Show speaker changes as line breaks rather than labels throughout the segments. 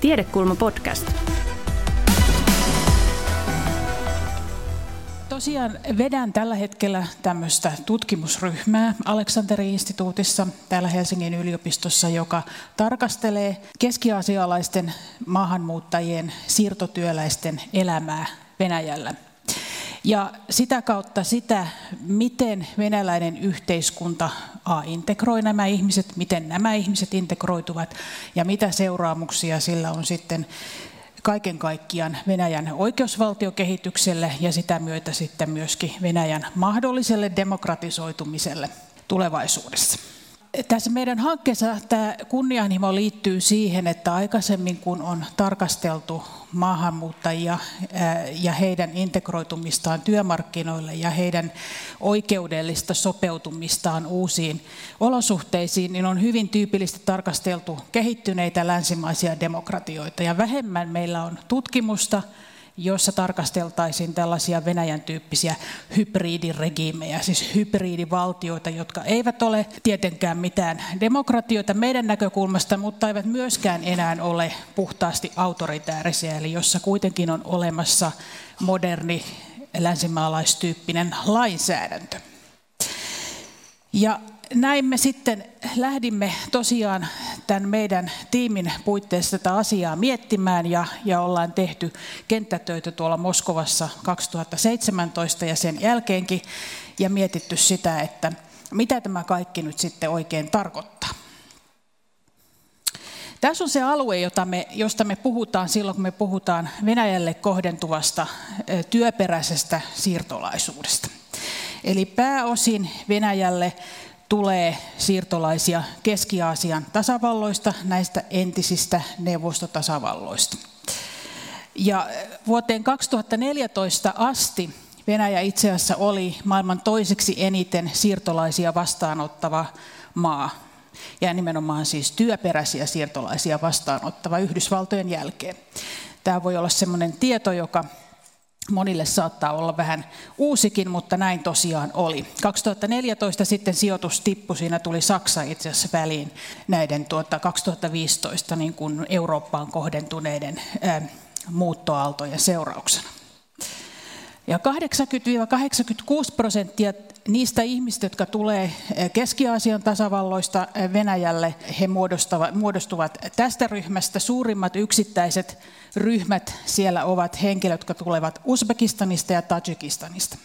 Tiedekulma podcast.
Tosiaan vedän tällä hetkellä tämmöistä tutkimusryhmää Aleksanteri-instituutissa täällä Helsingin yliopistossa, joka tarkastelee keskiasialaisten maahanmuuttajien siirtotyöläisten elämää Venäjällä. Ja sitä kautta sitä, miten venäläinen yhteiskunta A, integroi nämä ihmiset, miten nämä ihmiset integroituvat ja mitä seuraamuksia sillä on sitten kaiken kaikkiaan Venäjän oikeusvaltiokehitykselle ja sitä myötä sitten myöskin Venäjän mahdolliselle demokratisoitumiselle tulevaisuudessa. Tässä meidän hankkeessa tämä kunnianhimo liittyy siihen, että aikaisemmin kun on tarkasteltu maahanmuuttajia ja heidän integroitumistaan työmarkkinoille ja heidän oikeudellista sopeutumistaan uusiin olosuhteisiin, niin on hyvin tyypillisesti tarkasteltu kehittyneitä länsimaisia demokratioita. Ja vähemmän meillä on tutkimusta jossa tarkasteltaisiin tällaisia Venäjän tyyppisiä hybridiregiimejä, siis hybridivaltioita, jotka eivät ole tietenkään mitään demokratioita meidän näkökulmasta, mutta eivät myöskään enää ole puhtaasti autoritäärisiä, eli jossa kuitenkin on olemassa moderni länsimaalaistyyppinen lainsäädäntö. Ja näin me sitten lähdimme tosiaan tämän meidän tiimin puitteissa tätä asiaa miettimään ja, ja ollaan tehty kenttätöitä tuolla Moskovassa 2017 ja sen jälkeenkin ja mietitty sitä, että mitä tämä kaikki nyt sitten oikein tarkoittaa. Tässä on se alue, jota me, josta me puhutaan silloin, kun me puhutaan Venäjälle kohdentuvasta työperäisestä siirtolaisuudesta. Eli pääosin Venäjälle tulee siirtolaisia Keski-Aasian tasavalloista, näistä entisistä neuvostotasavalloista. Ja vuoteen 2014 asti Venäjä itse asiassa oli maailman toiseksi eniten siirtolaisia vastaanottava maa. Ja nimenomaan siis työperäisiä siirtolaisia vastaanottava Yhdysvaltojen jälkeen. Tämä voi olla sellainen tieto, joka monille saattaa olla vähän uusikin, mutta näin tosiaan oli. 2014 sitten sijoitus tippui, siinä tuli Saksa itse asiassa väliin näiden tuota 2015 niin kuin Eurooppaan kohdentuneiden ää, muuttoaaltojen seurauksena. Ja 80-86 prosenttia niistä ihmistä, jotka tulee Keski-Aasian tasavalloista Venäjälle, he muodostuvat tästä ryhmästä. Suurimmat yksittäiset ryhmät siellä ovat henkilöt, jotka tulevat Uzbekistanista ja Tajikistanista.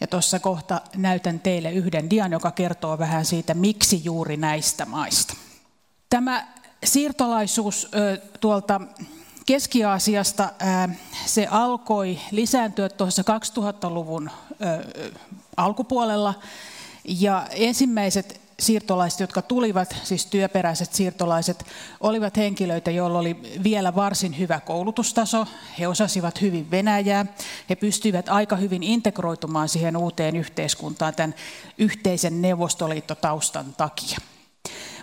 Ja tuossa kohta näytän teille yhden dian, joka kertoo vähän siitä, miksi juuri näistä maista. Tämä siirtolaisuus tuolta Keski-Aasiasta, se alkoi lisääntyä tuossa 2000-luvun alkupuolella. Ja ensimmäiset siirtolaiset, jotka tulivat, siis työperäiset siirtolaiset, olivat henkilöitä, joilla oli vielä varsin hyvä koulutustaso. He osasivat hyvin Venäjää. He pystyivät aika hyvin integroitumaan siihen uuteen yhteiskuntaan tämän yhteisen neuvostoliittotaustan takia.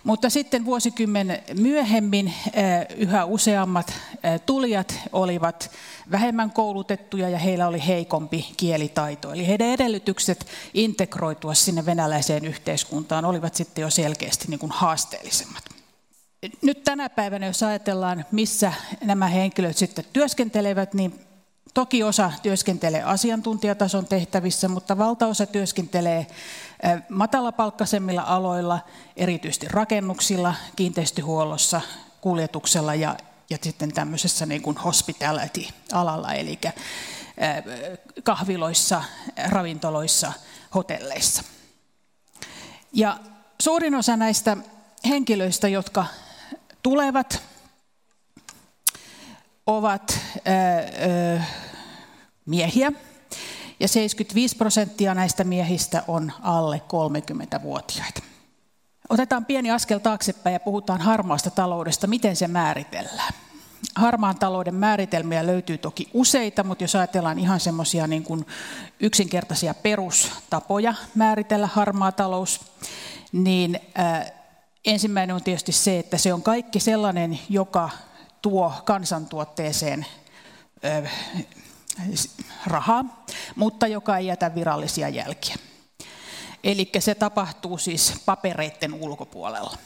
Mutta sitten vuosikymmen myöhemmin yhä useammat tulijat olivat vähemmän koulutettuja ja heillä oli heikompi kielitaito. Eli heidän edellytykset integroitua sinne venäläiseen yhteiskuntaan olivat sitten jo selkeästi niin kuin haasteellisemmat. Nyt tänä päivänä, jos ajatellaan, missä nämä henkilöt sitten työskentelevät, niin Toki osa työskentelee asiantuntijatason tehtävissä, mutta valtaosa työskentelee matalapalkkaisemmilla aloilla, erityisesti rakennuksilla, kiinteistöhuollossa, kuljetuksella ja, ja sitten tämmöisessä niin kuin hospitality-alalla, eli kahviloissa, ravintoloissa, hotelleissa. Ja suurin osa näistä henkilöistä, jotka tulevat, ovat miehiä, ja 75 prosenttia näistä miehistä on alle 30-vuotiaita. Otetaan pieni askel taaksepäin ja puhutaan harmaasta taloudesta, miten se määritellään. Harmaan talouden määritelmiä löytyy toki useita, mutta jos ajatellaan ihan semmoisia niin yksinkertaisia perustapoja määritellä harmaa talous, niin äh, ensimmäinen on tietysti se, että se on kaikki sellainen, joka tuo kansantuotteeseen äh, rahaa, mutta joka ei jätä virallisia jälkiä. Eli se tapahtuu siis papereiden ulkopuolella.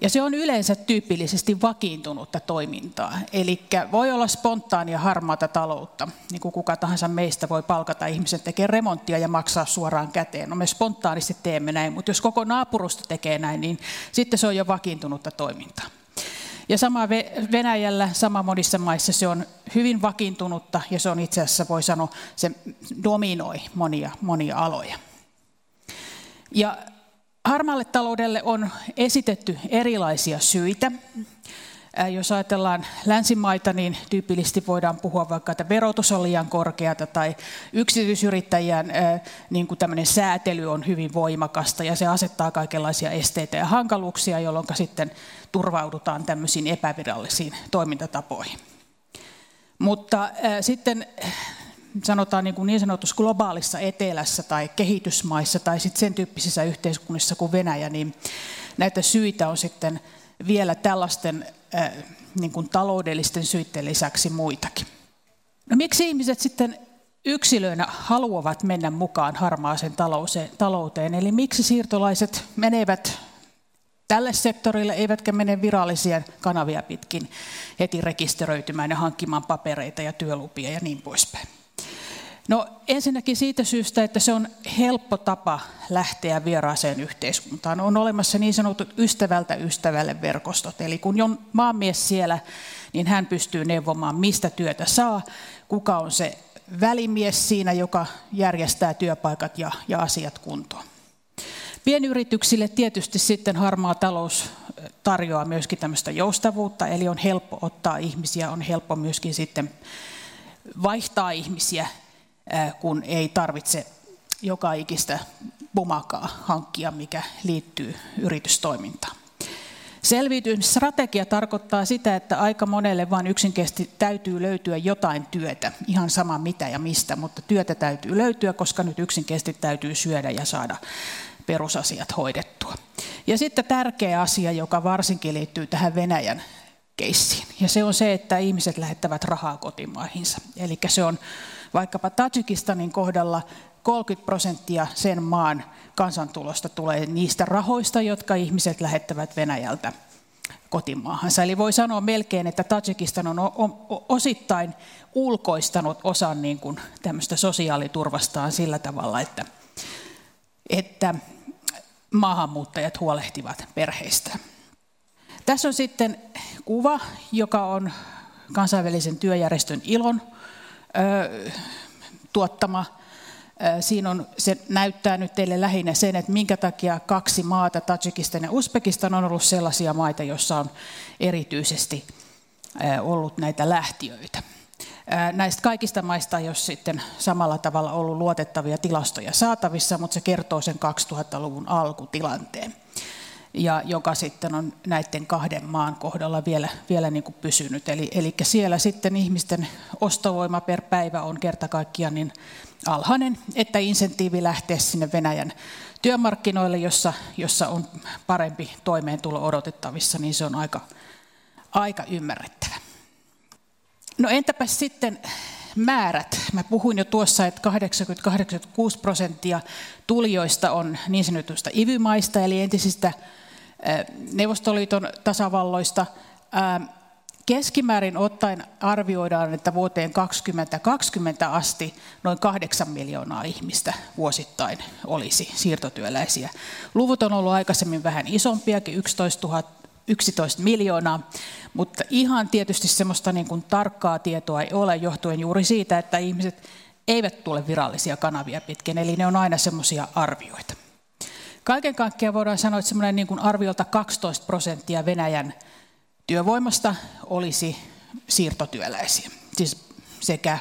Ja se on yleensä tyypillisesti vakiintunutta toimintaa. Eli voi olla spontaania harmaata taloutta, niin kuin kuka tahansa meistä voi palkata ihmisen tekemään remonttia ja maksaa suoraan käteen. No me spontaanisti teemme näin, mutta jos koko naapurusto tekee näin, niin sitten se on jo vakiintunutta toimintaa. Ja sama Venäjällä, sama monissa maissa se on hyvin vakiintunutta ja se on itse asiassa, voi sanoa, se dominoi monia, monia aloja. Ja harmaalle taloudelle on esitetty erilaisia syitä. Jos ajatellaan länsimaita, niin tyypillisesti voidaan puhua vaikka, että verotus on liian korkeata tai yksityisyrittäjien niin kuin tämmöinen säätely on hyvin voimakasta ja se asettaa kaikenlaisia esteitä ja hankaluuksia, jolloin sitten turvaudutaan tämmöisiin epävirallisiin toimintatapoihin. Mutta sitten sanotaan niin, kuin niin sanotussa globaalissa etelässä tai kehitysmaissa tai sitten sen tyyppisissä yhteiskunnissa kuin Venäjä, niin näitä syitä on sitten vielä tällaisten niin kuin taloudellisten syiden lisäksi muitakin. No miksi ihmiset sitten yksilöinä haluavat mennä mukaan harmaaseen talouteen, eli miksi siirtolaiset menevät tälle sektorille, eivätkä mene virallisia kanavia pitkin heti rekisteröitymään ja hankkimaan papereita ja työlupia ja niin poispäin. No ensinnäkin siitä syystä, että se on helppo tapa lähteä vieraaseen yhteiskuntaan. On olemassa niin sanotut ystävältä ystävälle verkostot. Eli kun on maanmies siellä, niin hän pystyy neuvomaan, mistä työtä saa, kuka on se välimies siinä, joka järjestää työpaikat ja, ja asiat kuntoon. Pienyrityksille tietysti sitten harmaa talous tarjoaa myöskin tämmöistä joustavuutta, eli on helppo ottaa ihmisiä, on helppo myöskin sitten vaihtaa ihmisiä kun ei tarvitse joka ikistä pumakaa hankkia, mikä liittyy yritystoimintaan. Selviytymisstrategia tarkoittaa sitä, että aika monelle vain yksinkertaisesti täytyy löytyä jotain työtä, ihan sama mitä ja mistä, mutta työtä täytyy löytyä, koska nyt yksinkertaisesti täytyy syödä ja saada perusasiat hoidettua. Ja sitten tärkeä asia, joka varsinkin liittyy tähän Venäjän keissiin, ja se on se, että ihmiset lähettävät rahaa kotimaihinsa. Eli se on Vaikkapa Tajikistanin kohdalla 30 prosenttia sen maan kansantulosta tulee niistä rahoista, jotka ihmiset lähettävät Venäjältä kotimaahansa. Eli voi sanoa melkein, että Tajikistan on osittain ulkoistanut osan niin kuin tämmöistä sosiaaliturvastaan sillä tavalla, että, että maahanmuuttajat huolehtivat perheistä. Tässä on sitten kuva, joka on kansainvälisen työjärjestön ilon tuottama. Siinä on, se näyttää nyt teille lähinnä sen, että minkä takia kaksi maata, Tajikistan ja Uzbekistan, on ollut sellaisia maita, joissa on erityisesti ollut näitä lähtiöitä. Näistä kaikista maista ei ole sitten samalla tavalla ollut luotettavia tilastoja saatavissa, mutta se kertoo sen 2000-luvun alkutilanteen ja joka sitten on näiden kahden maan kohdalla vielä, vielä niin kuin pysynyt. Eli, eli siellä sitten ihmisten ostovoima per päivä on kerta kaikkiaan niin alhainen, että insentiivi lähteä sinne Venäjän työmarkkinoille, jossa, jossa on parempi toimeentulo odotettavissa, niin se on aika, aika ymmärrettävä. No entäpä sitten määrät. Mä puhuin jo tuossa, että 80-86 prosenttia tulijoista on niin sanotusta ivymaista, eli entisistä Neuvostoliiton tasavalloista. Keskimäärin ottaen arvioidaan, että vuoteen 2020 asti noin 8 miljoonaa ihmistä vuosittain olisi siirtotyöläisiä. Luvut on ollut aikaisemmin vähän isompiakin, 11, 000, 11 miljoonaa, mutta ihan tietysti semmoista niin kuin tarkkaa tietoa ei ole johtuen juuri siitä, että ihmiset eivät tule virallisia kanavia pitkin, eli ne on aina semmoisia arvioita. Kaiken kaikkiaan voidaan sanoa, että semmoinen niin arviolta 12 prosenttia Venäjän työvoimasta olisi siirtotyöläisiä. Siis sekä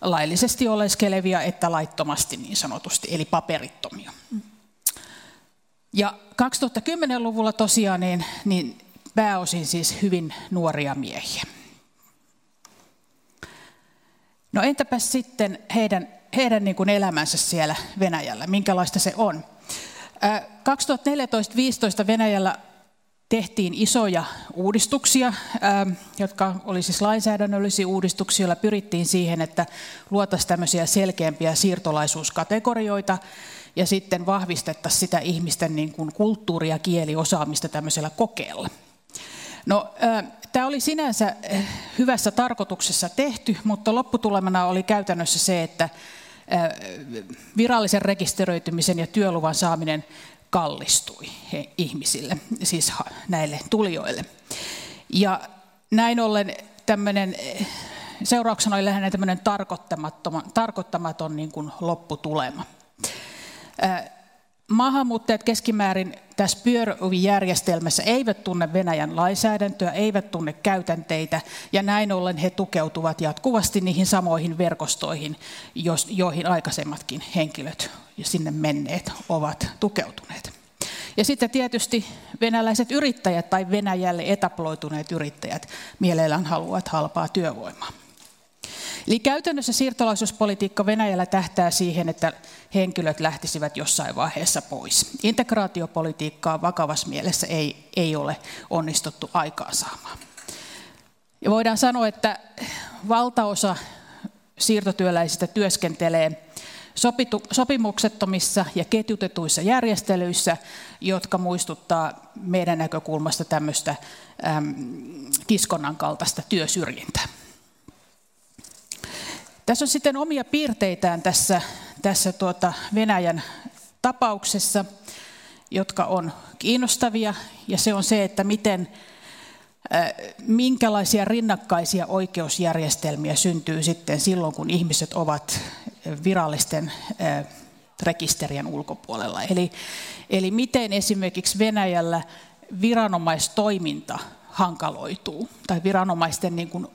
laillisesti oleskelevia että laittomasti niin sanotusti, eli paperittomia. Ja 2010-luvulla tosiaan niin, niin pääosin siis hyvin nuoria miehiä. No entäpä sitten heidän, heidän niin kuin elämänsä siellä Venäjällä, minkälaista se on? 2014-2015 Venäjällä tehtiin isoja uudistuksia, jotka oli siis lainsäädännöllisiä uudistuksia, joilla pyrittiin siihen, että luotaisiin tämmöisiä selkeämpiä siirtolaisuuskategorioita, ja sitten vahvistettaisiin sitä ihmisten niin kuin kulttuuri- ja kieliosaamista tämmöisellä kokeella. No, tämä oli sinänsä hyvässä tarkoituksessa tehty, mutta lopputulemana oli käytännössä se, että virallisen rekisteröitymisen ja työluvan saaminen kallistui ihmisille, siis näille tulijoille. Ja näin ollen tämmöinen, seurauksena oli lähinnä tämmöinen tarkoittamaton, tarkoittamaton niin kuin lopputulema. Maahanmuuttajat keskimäärin tässä pyöröjärjestelmässä eivät tunne Venäjän lainsäädäntöä, eivät tunne käytänteitä, ja näin ollen he tukeutuvat jatkuvasti niihin samoihin verkostoihin, joihin aikaisemmatkin henkilöt ja sinne menneet ovat tukeutuneet. Ja sitten tietysti venäläiset yrittäjät tai Venäjälle etaploituneet yrittäjät mielellään haluavat halpaa työvoimaa. Eli käytännössä siirtolaisuuspolitiikka Venäjällä tähtää siihen, että henkilöt lähtisivät jossain vaiheessa pois. Integraatiopolitiikkaa vakavassa mielessä ei, ei ole onnistuttu aikaansaamaan. Ja voidaan sanoa, että valtaosa siirtotyöläisistä työskentelee sopitu, sopimuksettomissa ja ketjutetuissa järjestelyissä, jotka muistuttaa meidän näkökulmasta tämmöistä äm, kiskonnan kaltaista työsyrjintää. Tässä on sitten omia piirteitään tässä, tässä tuota Venäjän tapauksessa, jotka on kiinnostavia, ja se on se, että miten, minkälaisia rinnakkaisia oikeusjärjestelmiä syntyy sitten silloin, kun ihmiset ovat virallisten rekisterien ulkopuolella. Eli, eli miten esimerkiksi Venäjällä viranomaistoiminta hankaloituu, tai viranomaisten niin kuin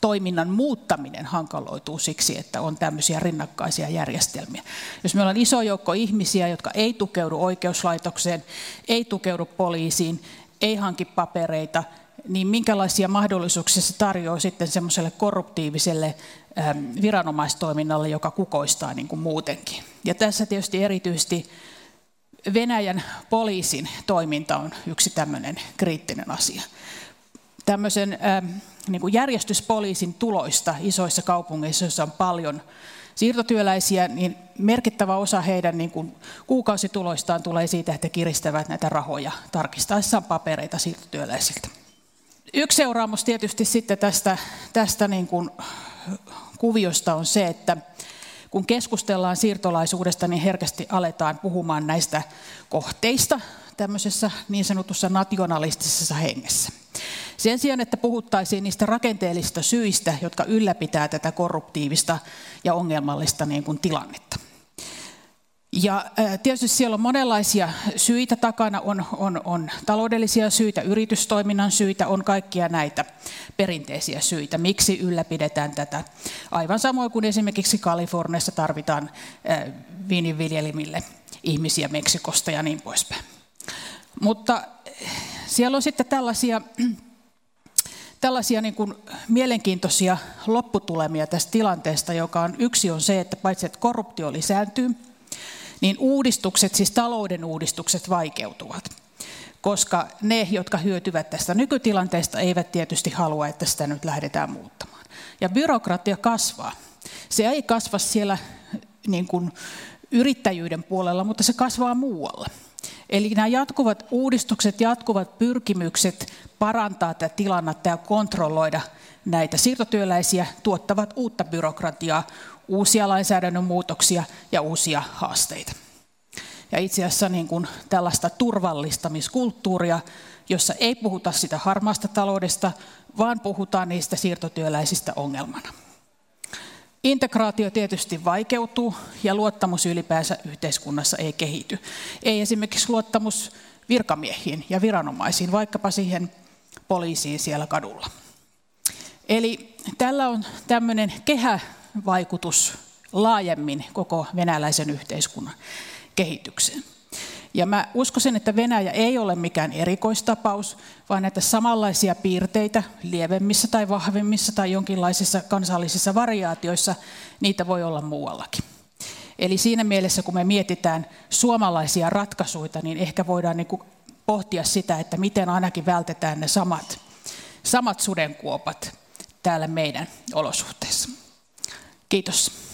toiminnan muuttaminen hankaloituu siksi, että on tämmöisiä rinnakkaisia järjestelmiä. Jos meillä on iso joukko ihmisiä, jotka ei tukeudu oikeuslaitokseen, ei tukeudu poliisiin, ei hanki papereita, niin minkälaisia mahdollisuuksia se tarjoaa sitten semmoiselle korruptiiviselle viranomaistoiminnalle, joka kukoistaa niin kuin muutenkin. Ja tässä tietysti erityisesti Venäjän poliisin toiminta on yksi tämmöinen kriittinen asia. Tämmöisen niin kuin järjestyspoliisin tuloista isoissa kaupungeissa, joissa on paljon siirtotyöläisiä, niin merkittävä osa heidän niin kuin kuukausituloistaan tulee siitä, että kiristävät näitä rahoja tarkistaessaan papereita siirtotyöläisiltä. Yksi seuraamus tietysti sitten tästä, tästä niin kuin kuviosta on se, että kun keskustellaan siirtolaisuudesta, niin herkästi aletaan puhumaan näistä kohteista tämmöisessä niin sanotussa nationalistisessa hengessä. Sen sijaan, että puhuttaisiin niistä rakenteellisista syistä, jotka ylläpitää tätä korruptiivista ja ongelmallista niin kuin tilannetta. Ja tietysti siellä on monenlaisia syitä takana, on, on, on taloudellisia syitä, yritystoiminnan syitä, on kaikkia näitä perinteisiä syitä, miksi ylläpidetään tätä. Aivan samoin kuin esimerkiksi Kaliforniassa tarvitaan viininviljelimille ihmisiä Meksikosta ja niin poispäin. Mutta siellä on sitten tällaisia tällaisia niin kuin mielenkiintoisia lopputulemia tästä tilanteesta, joka on yksi on se, että paitsi että korruptio lisääntyy, niin uudistukset, siis talouden uudistukset vaikeutuvat. Koska ne, jotka hyötyvät tästä nykytilanteesta, eivät tietysti halua, että sitä nyt lähdetään muuttamaan. Ja byrokratia kasvaa. Se ei kasva siellä niin kuin yrittäjyyden puolella, mutta se kasvaa muualla. Eli nämä jatkuvat uudistukset, jatkuvat pyrkimykset parantaa tätä tilannetta ja kontrolloida näitä siirtotyöläisiä tuottavat uutta byrokratiaa, uusia lainsäädännön muutoksia ja uusia haasteita. Ja itse asiassa niin kuin tällaista turvallistamiskulttuuria, jossa ei puhuta sitä harmaasta taloudesta, vaan puhutaan niistä siirtotyöläisistä ongelmana. Integraatio tietysti vaikeutuu ja luottamus ylipäänsä yhteiskunnassa ei kehity. Ei esimerkiksi luottamus virkamiehiin ja viranomaisiin, vaikkapa siihen poliisiin siellä kadulla. Eli tällä on tämmöinen kehävaikutus laajemmin koko venäläisen yhteiskunnan kehitykseen. Ja mä uskoisin, että Venäjä ei ole mikään erikoistapaus, vaan näitä samanlaisia piirteitä lievemmissä tai vahvemmissa tai jonkinlaisissa kansallisissa variaatioissa, niitä voi olla muuallakin. Eli siinä mielessä, kun me mietitään suomalaisia ratkaisuja, niin ehkä voidaan niin kuin pohtia sitä, että miten ainakin vältetään ne samat, samat sudenkuopat täällä meidän olosuhteissa. Kiitos.